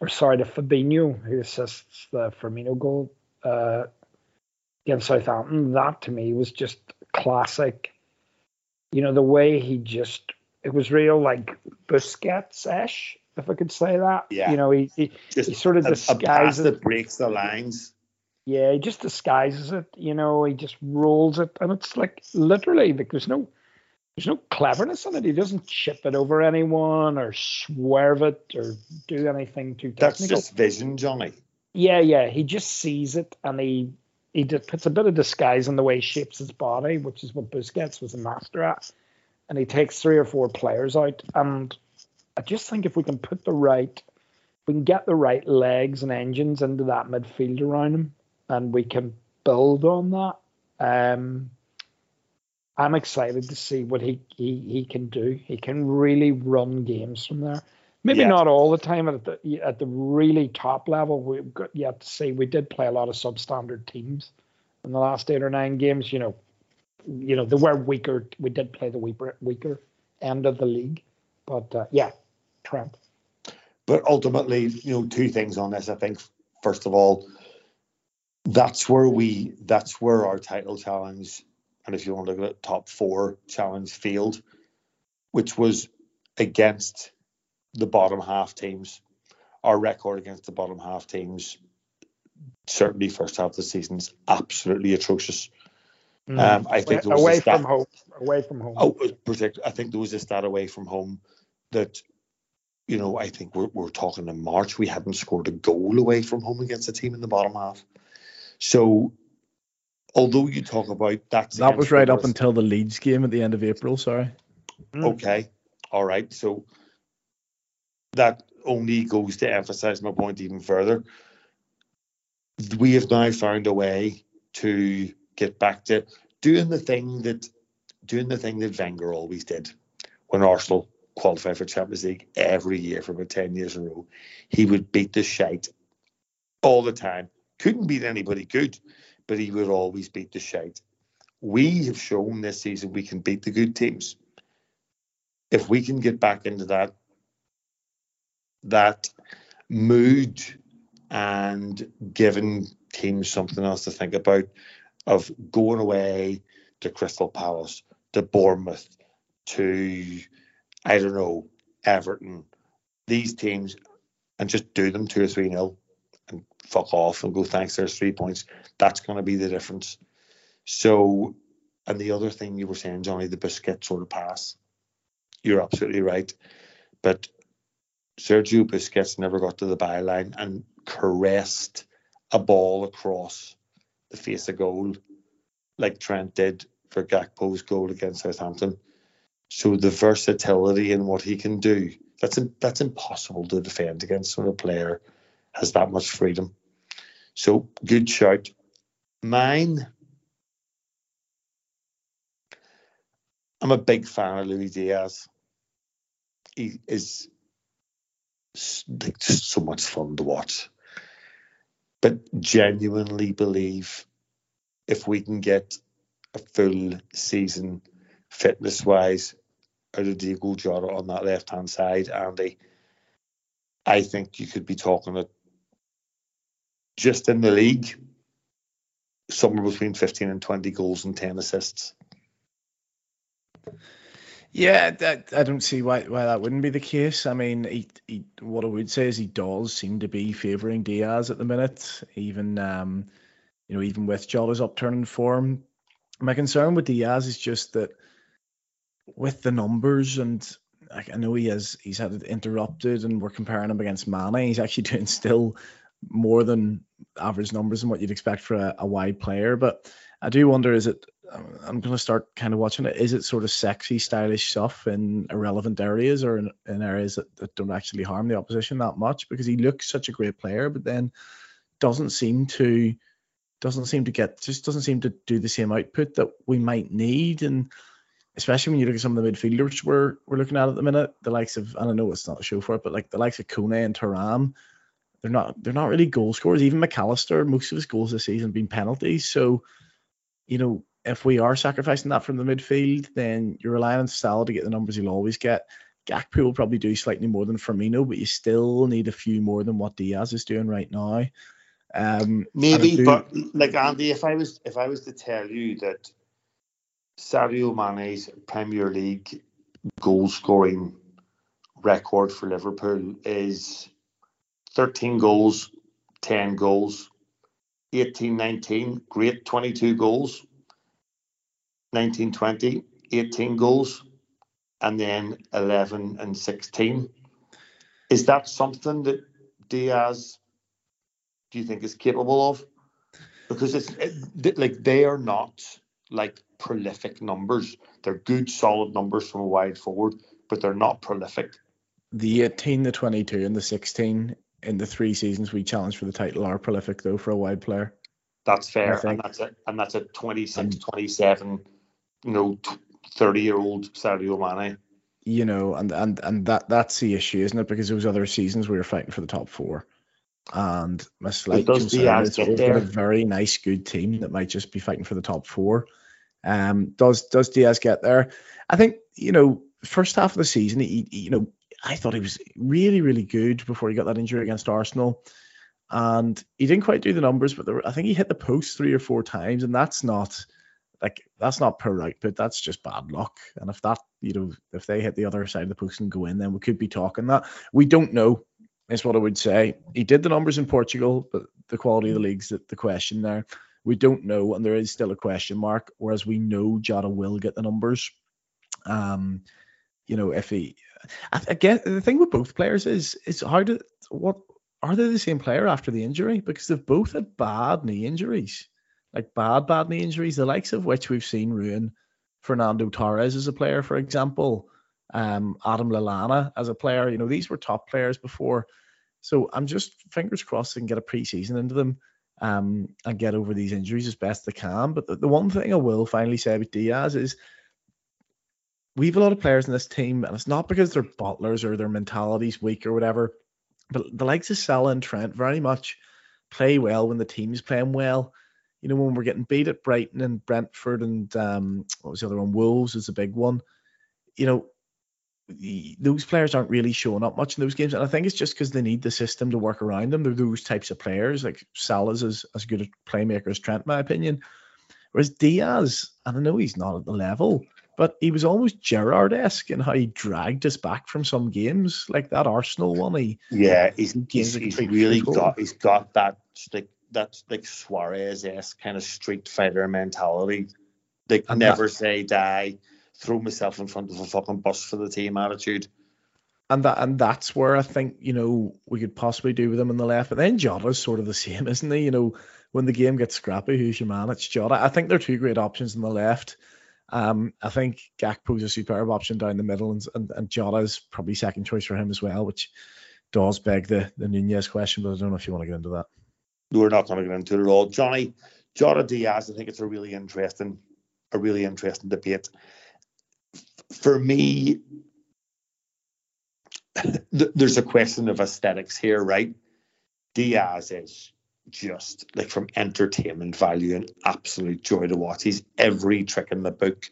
or sorry, to Fabinho, who assists the Firmino goal uh, against Southampton, that to me was just classic. You know, the way he just, it was real like Busquets-ish, if I could say that. Yeah. You know, he, he, Just he sort of a, a pass disguises that breaks the lines. yeah, he just disguises it, you know, he just rolls it and it's like literally like there's no there's no cleverness in it. He doesn't chip it over anyone or swerve it or do anything too technical. That's just vision, Johnny. Yeah, yeah. He just sees it and he he puts a bit of disguise in the way he shapes his body, which is what Busquets was a master at. And he takes three or four players out. And I just think if we can put the right, we can get the right legs and engines into that midfield around him, and we can build on that. Um, I'm excited to see what he, he he can do. He can really run games from there. Maybe Yeah. not all the time at the at the really top level. We've got yet to see. We did play a lot of substandard teams in the last eight or nine games. You know, you know they were weaker. We did play the weaker weaker end of the league, but uh, yeah, Trent. But ultimately, you know, two things on this. I think first of all, that's where we that's where our title challenge, and if you want to look at it, top four challenge field, which was against the bottom half teams. Our record against the bottom half teams, certainly first half of the season, is absolutely atrocious. Um, I think there was a away stat- from home. Away from home. Oh, particular. I think there was a stat away from home that, you know, I think we're, we're talking in March. We hadn't scored a goal away from home against a team in the bottom half. So, although you talk about that's That was right up until the Leeds game at the end of April. Sorry. Mm. Okay, all right. So that only goes to emphasize my point even further. We have now found a way to get back to doing the thing that doing the thing that Wenger always did when Arsenal qualified for Champions League every year for about ten years in a row. He would beat the shite all the time. Couldn't beat anybody good, but he would always beat the shite. We have shown this season we can beat the good teams if we can get back into that that mood and giving teams something else to think about of going away to Crystal Palace, to Bournemouth, to I don't know, Everton, these teams and just do them two or three nil fuck off and go thanks there's three points. That's gonna be the difference. So and the other thing you were saying, Johnny, the Busquets sort of pass you're absolutely right. But Sergio Busquets never got to the byline and caressed a ball across the face of goal like Trent did for Gakpo's goal against Southampton. So the versatility in what he can do, that's that's impossible to defend against when a player has that much freedom. So good shout. Mine, I'm a big fan of Luis Diaz. He is like, just so much fun to watch. But genuinely believe if we can get a full season fitness wise out of Diego Jota on that left hand side, Andy, I think you could be talking at just in the league somewhere between 15 and 20 goals and 10 assists. Yeah, that, I don't see why why that wouldn't be the case. I mean, he, he, what I would say is he does seem to be favouring Diaz at the minute, even um, you know, even with Jota's upturning form. My concern with Diaz is just that with the numbers and like, I know he has he's had it interrupted and we're comparing him against Mane. He's actually doing still more than average numbers and what you'd expect for a, a wide player. But I do wonder, is it? I'm going to start kind of watching it. Is it sort of sexy, stylish stuff in irrelevant areas or in, in areas that, that don't actually harm the opposition that much? Because he looks such a great player, but then doesn't seem to doesn't seem to get just doesn't seem to do the same output that we might need and especially when you look at some of the midfielders we're we're looking at at the minute the likes of and I know it's not a show for it but like the likes of Kone and Thuram they're not they're not really goal scorers. Even McAllister, most of his goals this season have been penalties. So, you know, if we are sacrificing that from the midfield, then you're relying on Salah to get the numbers he'll always get. Gakpo will probably do slightly more than Firmino, but you still need a few more than what Diaz is doing right now. Um, Maybe, do, but like Andy, if I was if I was to tell you that Sadio Mane's Premier League goal scoring record for Liverpool is 13 goals, 10 goals. 18 19, great 22 goals. 19 20, 18 goals. And then 11 and 16. Is that something that Diaz, do you think, is capable of? Because it's it, like they are not like prolific numbers. They're good, solid numbers from a wide forward, but they're not prolific. The 18, the 22, and the 16 in the three seasons we challenged for the title are prolific though for a wide player. That's fair, and that's a and that's a 26, um, 27, you know, 30 year old Sadio Mane. You know, and and and that that's the issue, isn't it? Because those other seasons we were fighting for the top four, and my slight concern is we've got a very nice, good team that might just be fighting for the top four. Um, does does Diaz get there? I think you know, first half of the season, he, he you know I thought he was really, really good before he got that injury against Arsenal. And he didn't quite do the numbers, but were, I think he hit the post three or four times, and that's not like that's not per output. That's just bad luck. And if that, you know, if they hit the other side of the post and go in, then we could be talking that. We don't know, is what I would say. He did the numbers in Portugal, but the quality of the league's the, the question there. We don't know, and there is still a question mark. Whereas we know Jota will get the numbers. Um, you know, if he I, guess the thing with both players is is how do what are they the same player after the injury? Because they've both had bad knee injuries, like bad bad knee injuries, the likes of which we've seen ruin Fernando Torres as a player, for example, um, Adam Lallana as a player. You know, these were top players before. So I'm just fingers crossed and get a preseason into them um, and get over these injuries as best they can. But the, the one thing I will finally say about Diaz is we have a lot of players in this team, and it's not because they're butlers or their mentality's weak or whatever, but the likes of Salah and Trent very much play well when the team's playing well. You know, when we're getting beat at Brighton and Brentford and um, what was the other one? Wolves is a big one. You know, those players aren't really showing up much in those games, and I think it's just because they need the system to work around them. They're those types of players. Like Salah's as, as good a playmaker as Trent, in my opinion. Whereas Diaz, I know he's not at the level, but he was almost Gerrard-esque in how he dragged us back from some games, like that Arsenal one. He yeah, he's he's, he's really got he's got that like that like Suarez-esque kind of street fighter mentality. Like and never that, say die, throw myself in front of a fucking bus for the team attitude. And that and that's where I think you know we could possibly do with him on the left. But then Jota's sort of the same, isn't he? You know, when the game gets scrappy, who's your man? It's Jota. I think they're two great options on the left. Um, I think Gakpo's a superb option down the middle, and, and, and Jota's probably second choice for him as well, which does beg the, the Nunez question, but I don't know if you want to get into that. We're not going to get into it at all. Johnny, Jota Diaz, I think it's a really interesting, a really interesting debate. for me, there's a question of aesthetics here, right? Diaz is just like from entertainment value and absolute joy to watch. He's every trick in the book.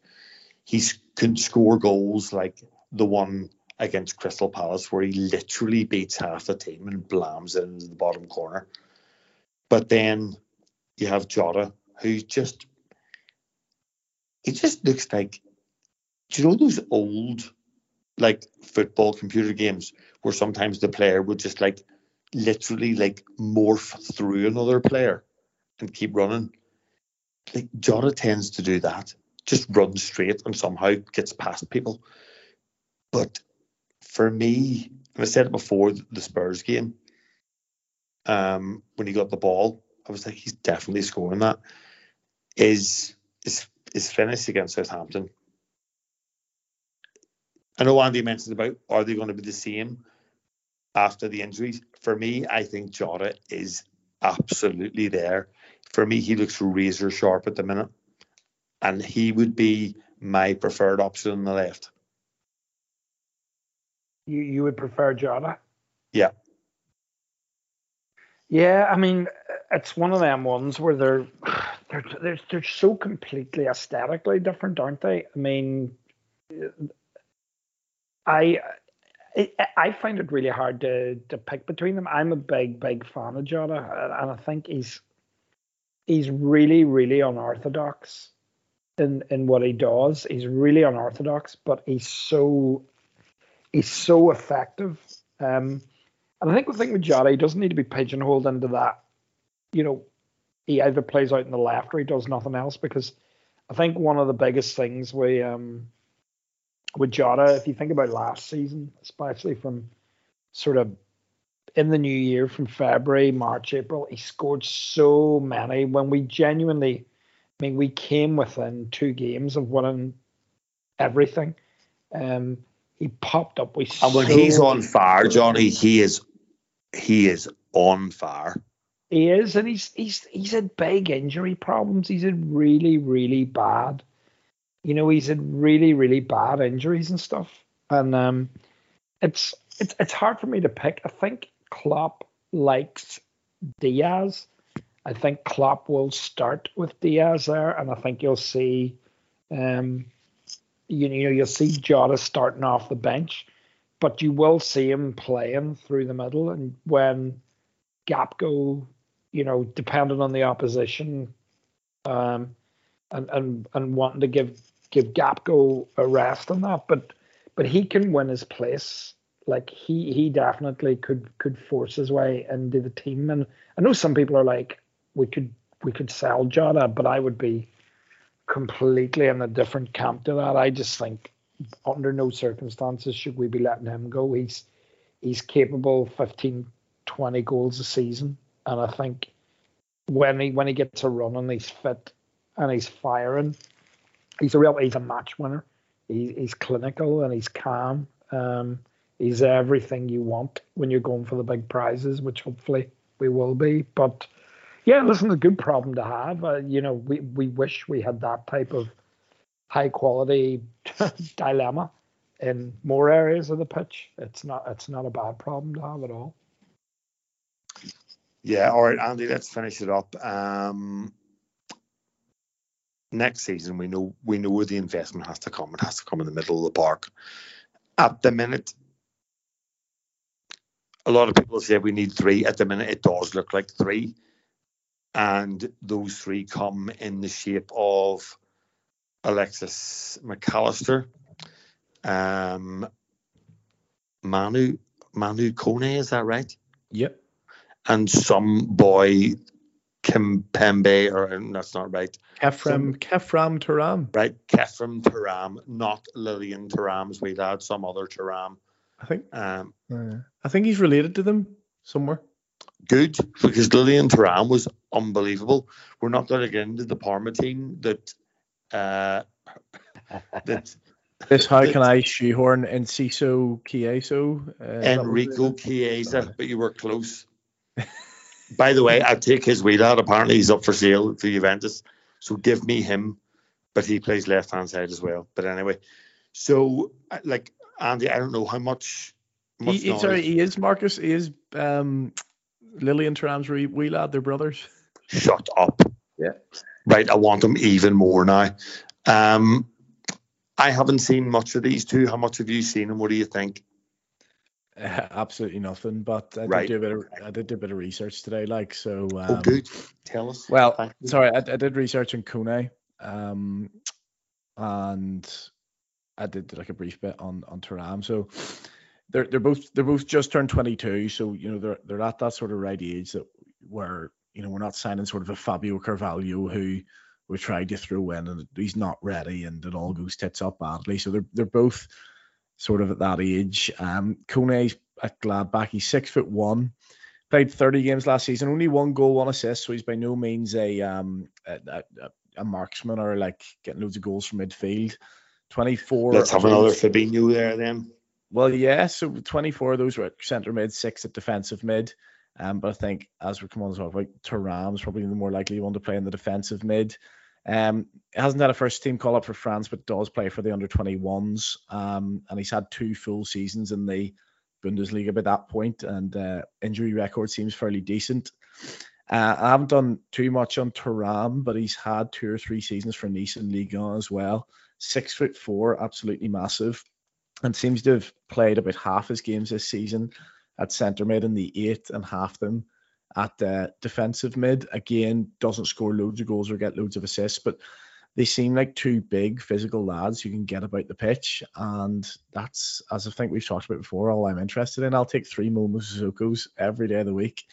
He can score goals like the one against Crystal Palace where he literally beats half the team and blams it into the bottom corner. But then you have Jota, who just it just looks like do you know those old like football computer games where sometimes the player would just like literally like morph through another player and keep running. Like Jota tends to do that, just run straight and somehow gets past people. But for me, I said it before the Spurs game, um, when he got the ball, I was like, he's definitely scoring that. Is is is finish against Southampton? I know Andy mentioned about are they going to be the same after the injuries? For me, I think Jota is absolutely there. For me, he looks razor sharp at the minute, and he would be my preferred option on the left. You you would prefer Jota? Yeah. Yeah, I mean, it's one of them ones where they're they're they're, they're so completely aesthetically different, aren't they? I mean, I I find it really hard to to pick between them. I'm a big big fan of Jota, and I think he's he's really really unorthodox in in what he does. He's really unorthodox, but he's so he's so effective. Um, and I think the thing with Jota, he doesn't need to be pigeonholed into that. You know, he either plays out in the left or he does nothing else. Because I think one of the biggest things we um with Jota, if you think about last season, especially from sort of in the new year from February, March, April, he scored so many when we genuinely, I mean, we came within two games of winning everything. Um, he popped up with. And when so he's on fire, Johnny, he is, he is on fire. He is, and he's he's he's had big injury problems. He's had really really bad you know, he's had really, really bad injuries and stuff, and um, it's it's it's hard for me to pick. I think Klopp likes Diaz. I think Klopp will start with Diaz there, and I think you'll see, um, you know, you'll see Jota starting off the bench, but you will see him playing through the middle, and when Gakpo, you know, depending on the opposition, um, and and and wanting to give give Gakpo a rest on that, but but he can win his place. Like he he definitely could could force his way into the team. And I know some people are like, we could we could sell Jota, but I would be completely in a different camp to that. I just think under no circumstances should we be letting him go. He's he's capable of 15, 20 goals a season. And I think when he when he gets a run and he's fit and he's firing, he's a real he's a match winner. He, he's clinical and he's calm. Um, he's everything you want when you're going for the big prizes, which hopefully we will be. But yeah, listen, a good problem to have. Uh, you know, we we wish we had that type of high quality dilemma in more areas of the pitch. It's not it's not a bad problem to have at all. Yeah, all right, Andy, let's finish it up. Um, next season we know we know where the investment has to come. It has to come in the middle of the park. At the minute, a lot of people say we need three. At the minute, it does look like three, and those three come in the shape of Alexis McAllister, um, Manu Manu Kone. Is that right? Yep. And some boy Kimpembe, or that's not right. Khéphren, Khéphren Thuram. Right, Khéphren Thuram, not Lilian Thuram's wee lad, some other Thuram. I think. Um, uh, I think he's related to them somewhere. Good, because Lilian Thuram was unbelievable. We're not going to get into the Parma team that. Uh, that this how that, can I shoehorn Enciso Chiesa? Uh, Enrico Chiesa, but you were close. By the way, I take his wheel out. Apparently, he's up for sale for Juventus. So give me him, but he plays left hand side as well. But anyway, So, uh, like Andy, I don't know how much. much he, sorry, he is Marcus. He is um, Lilian Thuram's wee, wee lad. They're brothers. Shut up. Yeah. Right, I want them even more now. Um, I haven't seen much of these two. How much have you seen, and what do you think? Uh, absolutely nothing. But I right. did do a bit of I did do a bit of research today, like so. Oh, um, oh, good. Tell us. Well, sorry, I, I, did research on Kone, um, and I did like a brief bit on on Thuram. So they're they're both they're both just turned 22, so you know they're they're at that sort of right age that where you know we're not signing sort of a Fabio Carvalho who we tried to throw in and he's not ready and it all goes tits up badly. So they're they're both sort of at that age. Um, Kone's at Gladbach, he's six foot one, played 30 games last season, only one goal, one assist. So he's by no means a um a, a, a marksman or like getting loads of goals from midfield. 24. Let's have another Fabinho there then. Well, yeah. So 24 of those were at centre mid, six at defensive mid. Um, but I think as we come on to talk about, Thuram's probably the more likely one to play in the defensive mid. Um, hasn't had a first team call up for France, but does play for the under 21s. Um, and he's had two full seasons in the Bundesliga by that point, and uh, injury record seems fairly decent. Uh, I haven't done too much on Thuram, but he's had two or three seasons for Nice and Ligue 1 as well. Six foot four, absolutely massive, and seems to have played about half his games this season at centre mid in the eight and half them at the defensive mid. Again, doesn't score loads of goals or get loads of assists, but they seem like two big physical lads who can get about the pitch. And that's, as I think we've talked about before, all I'm interested in. I'll take three Momo Sissoko's every day of the week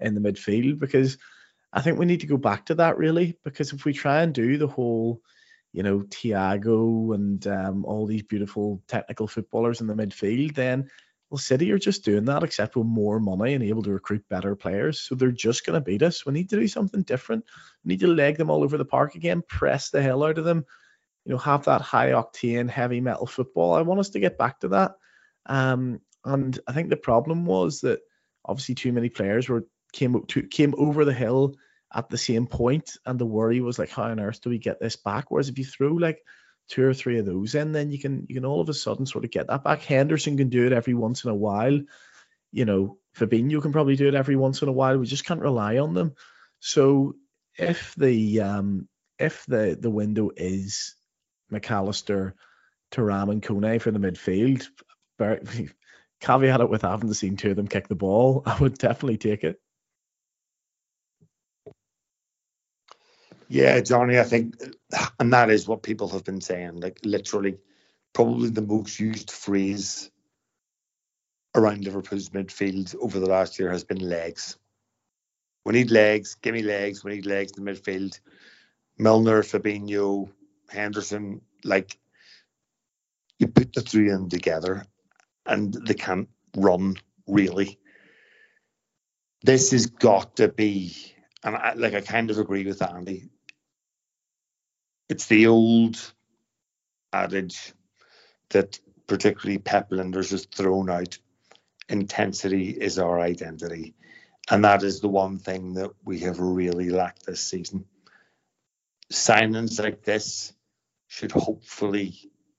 in the midfield because I think we need to go back to that really. Because if we try and do the whole, you know, Thiago and um, all these beautiful technical footballers in the midfield, then well, City are just doing that, except with more money and able to recruit better players. So they're just going to beat us. We need to do something different. We need to leg them all over the park again, press the hell out of them. You know, have that high octane, heavy metal football. I want us to get back to that. Um, and I think the problem was that obviously too many players were came to, came over the hill at the same point, and the worry was like, how on earth do we get this back? Whereas if you throw like two or three of those in, then you can you can all of a sudden sort of get that back. Henderson can do it every once in a while. You know, Fabinho can probably do it every once in a while. We just can't rely on them. So if the um if the the window is McAllister, Thuram and Kone for the midfield, caveat it with having seen two of them kick the ball, I would definitely take it. Yeah, Johnny, I think, and that is what people have been saying. Like literally, probably the most used phrase around Liverpool's midfield over the last year has been legs. We need legs. Give me legs. We need legs in the midfield. Milner, Fabinho, Henderson, like you put the three of them together, and they can't run really. This has got to be, and I, like I kind of agree with Andy it's the old adage that particularly Pep Lijnders has thrown out intensity is our identity. And that is the one thing that we have really lacked this season. Signings like this should hopefully,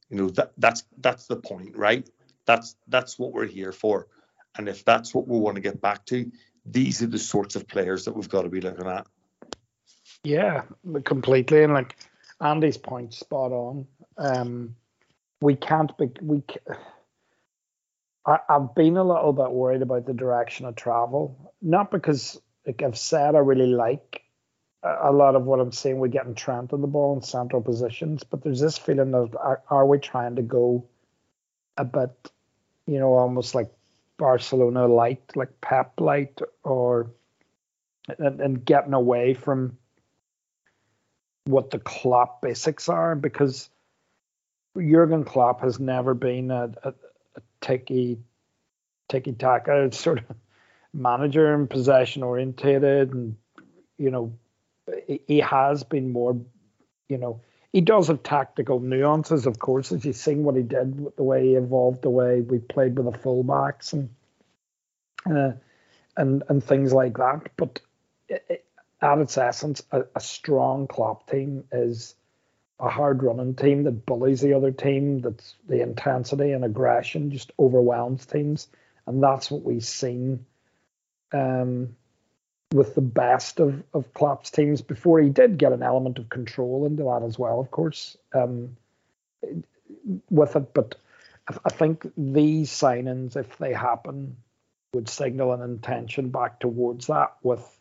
you know, that that's that's the point, right? That's that's what we're here for. And if that's what we want to get back to, these are the sorts of players that we've got to be looking at. Yeah, completely. And like Andy's point spot on. Um, we can't be we. I, I've been a little bit worried about the direction of travel, not because, like I've said, I really like a, lot of what I'm seeing. We're getting Trent on the ball in central positions, but there's this feeling of are, are we trying to go a bit, you know, almost like Barcelona light, like Pep light, or and, and getting away from what the Klopp basics are because Jurgen Klopp has never been a, a, a ticky ticky sort of manager and possession orientated and you know he has been more you know he does have tactical nuances of course as you've seen what he did with the way he evolved the way we played with the fullbacks and uh, and and things like that but it, at its essence, a, a strong Klopp team is a hard running team that bullies the other team. That's the intensity and aggression just overwhelms teams, and that's what we've seen um, with the best of of Klopp's teams. Before he did get an element of control into that as well, of course, um, with it. But I think these signings, if they happen, would signal an intention back towards that with,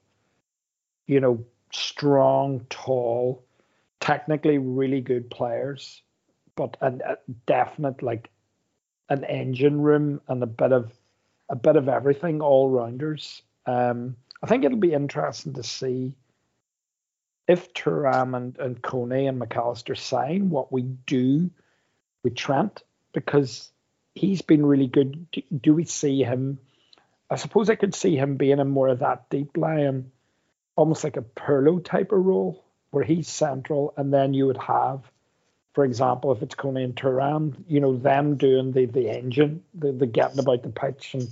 you know, strong, tall, technically really good players, but a, a definite like an engine room and a bit of a bit of everything, all rounders. Um, I think it'll be interesting to see if Thuram and, and Kone and McAllister sign what we do with Trent because he's been really good. Do, do, we see him? I suppose I could see him being in more of that deep line, almost like a Pirlo type of role where he's central, and then you would have, for example, if it's Kone and Thuram, you know, them doing the the engine, the, the getting about the pitch and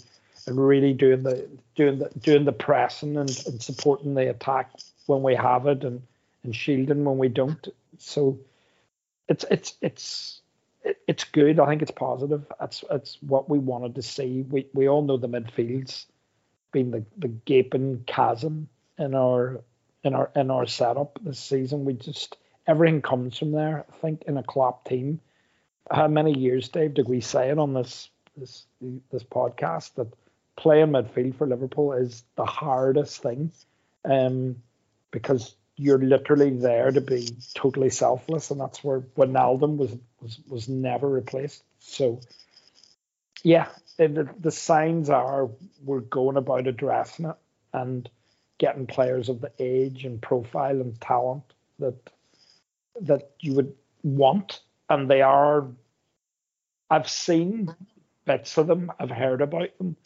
and really doing the doing the doing the pressing and, and supporting the attack when we have it and and shielding when we don't. So it's it's it's it's good. I think it's positive. That's it's what we wanted to see. We we all know the midfields being the, the gaping chasm in our in our in our setup this season. We just everything comes from there. I think in a Klopp team. How many years, Dave, did we say it on this this this podcast that playing midfield for Liverpool is the hardest thing, um, because you're literally there to be totally selfless, and that's where Wijnaldum was was was never replaced. So, yeah, the, the signs are we're going about addressing it and getting players of the age and profile and talent that that you would want, and they are. I've seen bits of them. I've heard about them,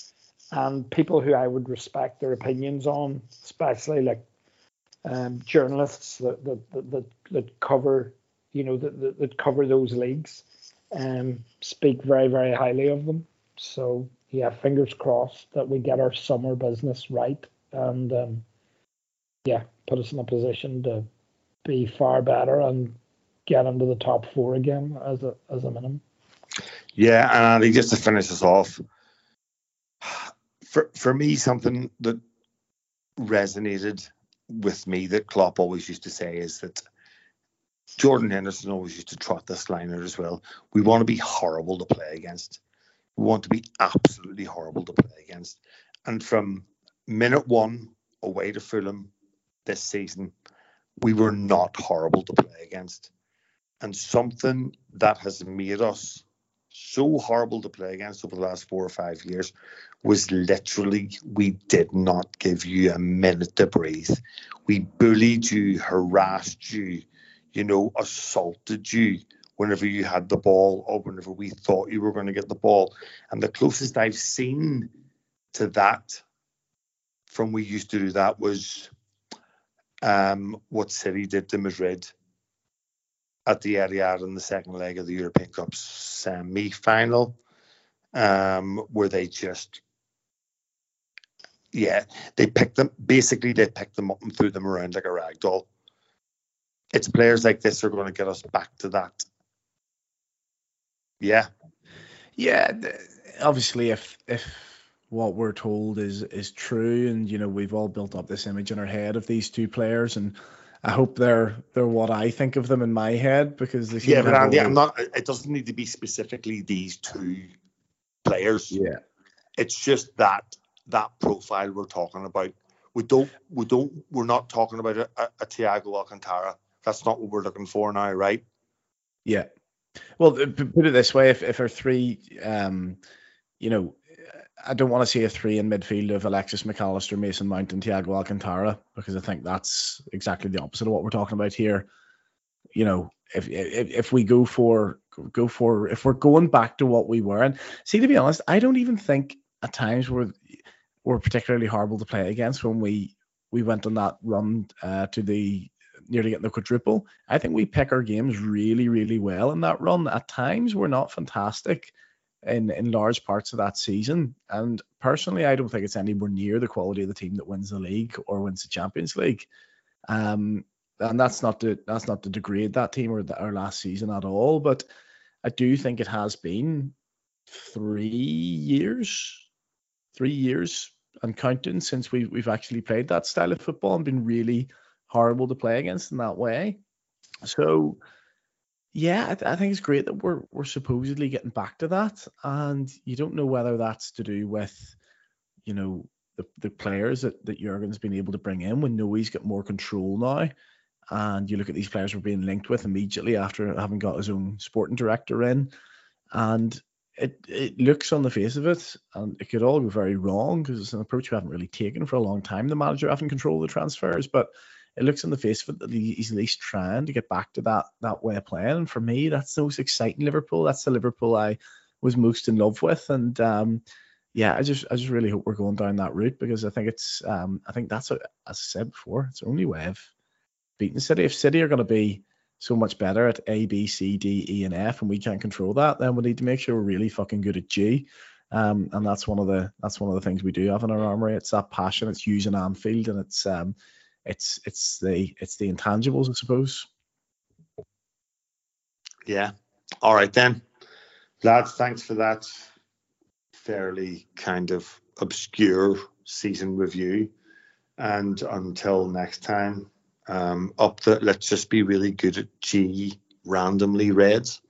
and people who I would respect their opinions on, especially like um, journalists that, that that, that cover you know that, that, that cover those leagues um, speak very very highly of them. So yeah, fingers crossed that we get our summer business right and um, yeah, put us in a position to be far better and get into the top four again as a as a minimum. Yeah, and Andy, just to finish us off, for for me, something that resonated with me that Klopp always used to say is that Jordan Henderson always used to trot this liner as well. We want to be horrible to play against. We want to be absolutely horrible to play against. And from minute one away to Fulham this season, we were not horrible to play against. And something that has made us so horrible to play against over the last four or five years was literally we did not give you a minute to breathe. We bullied you, harassed you, you know, assaulted you whenever you had the ball or whenever we thought you were going to get the ball. And the closest I've seen to that from we used to do that was um, what City did to Madrid at the Etihad in the second leg of the European Cup semi-final, um, where they just, yeah, they picked them. Basically, they picked them up and threw them around like a rag doll. It's players like this are going to get us back to that. Yeah. Yeah. Obviously, if if what we're told is is true, and you know we've all built up this image in our head of these two players, and I hope they're they're what I think of them in my head because they yeah, but Andy, I'm not. It doesn't need to be specifically these two players. Yeah, it's just that that profile we're talking about. We don't we don't we're not talking about a, a, a Thiago Alcantara. That's not what we're looking for now, right? Yeah. Well, put it this way: if if our three, um, you know, I don't want to see a three in midfield of Alexis McAllister, Mason Mount, and Thiago Alcantara because I think that's exactly the opposite of what we're talking about here. You know, if if, if we go for go for if we're going back to what we were, and see to be honest, I don't even think at times we're we're particularly horrible to play against when we we went on that run uh, to the nearly getting the quadruple. I think we pick our games really really well in that run. At times we're not fantastic in in large parts of that season. And personally, I don't think it's anywhere near the quality of the team that wins the league or wins the Champions League. Um, and that's not to that's not to degrade that team or the, our last season at all. But I do think it has been three years, three years and counting since we we've actually played that style of football and been really horrible to play against in that way. So yeah, I, th- I, think it's great that we're we're supposedly getting back to that, and you don't know whether that's to do with, you know, the, the players that that Jurgen's been able to bring in. We know he's got more control now, and you look at these players we're being linked with immediately after having got his own sporting director in, and it it looks on the face of it, and it could all go very wrong because it's an approach we haven't really taken for a long time. The manager having control of the transfers, but it looks on the face of it that he's at least trying to get back to that that way of playing. And for me, that's the most exciting Liverpool. That's the Liverpool I was most in love with. And um, yeah, I just I just really hope we're going down that route because I think it's um, I think that's a, as I said before, it's the only way of beating City. If City are going to be so much better at A, B, C, D, E, and F, and we can't control that, then we need to make sure we're really fucking good at G. Um, and that's one of the that's one of the things we do have in our armory. It's that passion. It's using Anfield, and it's um, it's it's the it's the intangibles, I suppose. Yeah. All right then, lads. Thanks for that fairly kind of obscure season review. And until next time, um, up the let's just be really good at G randomly reds.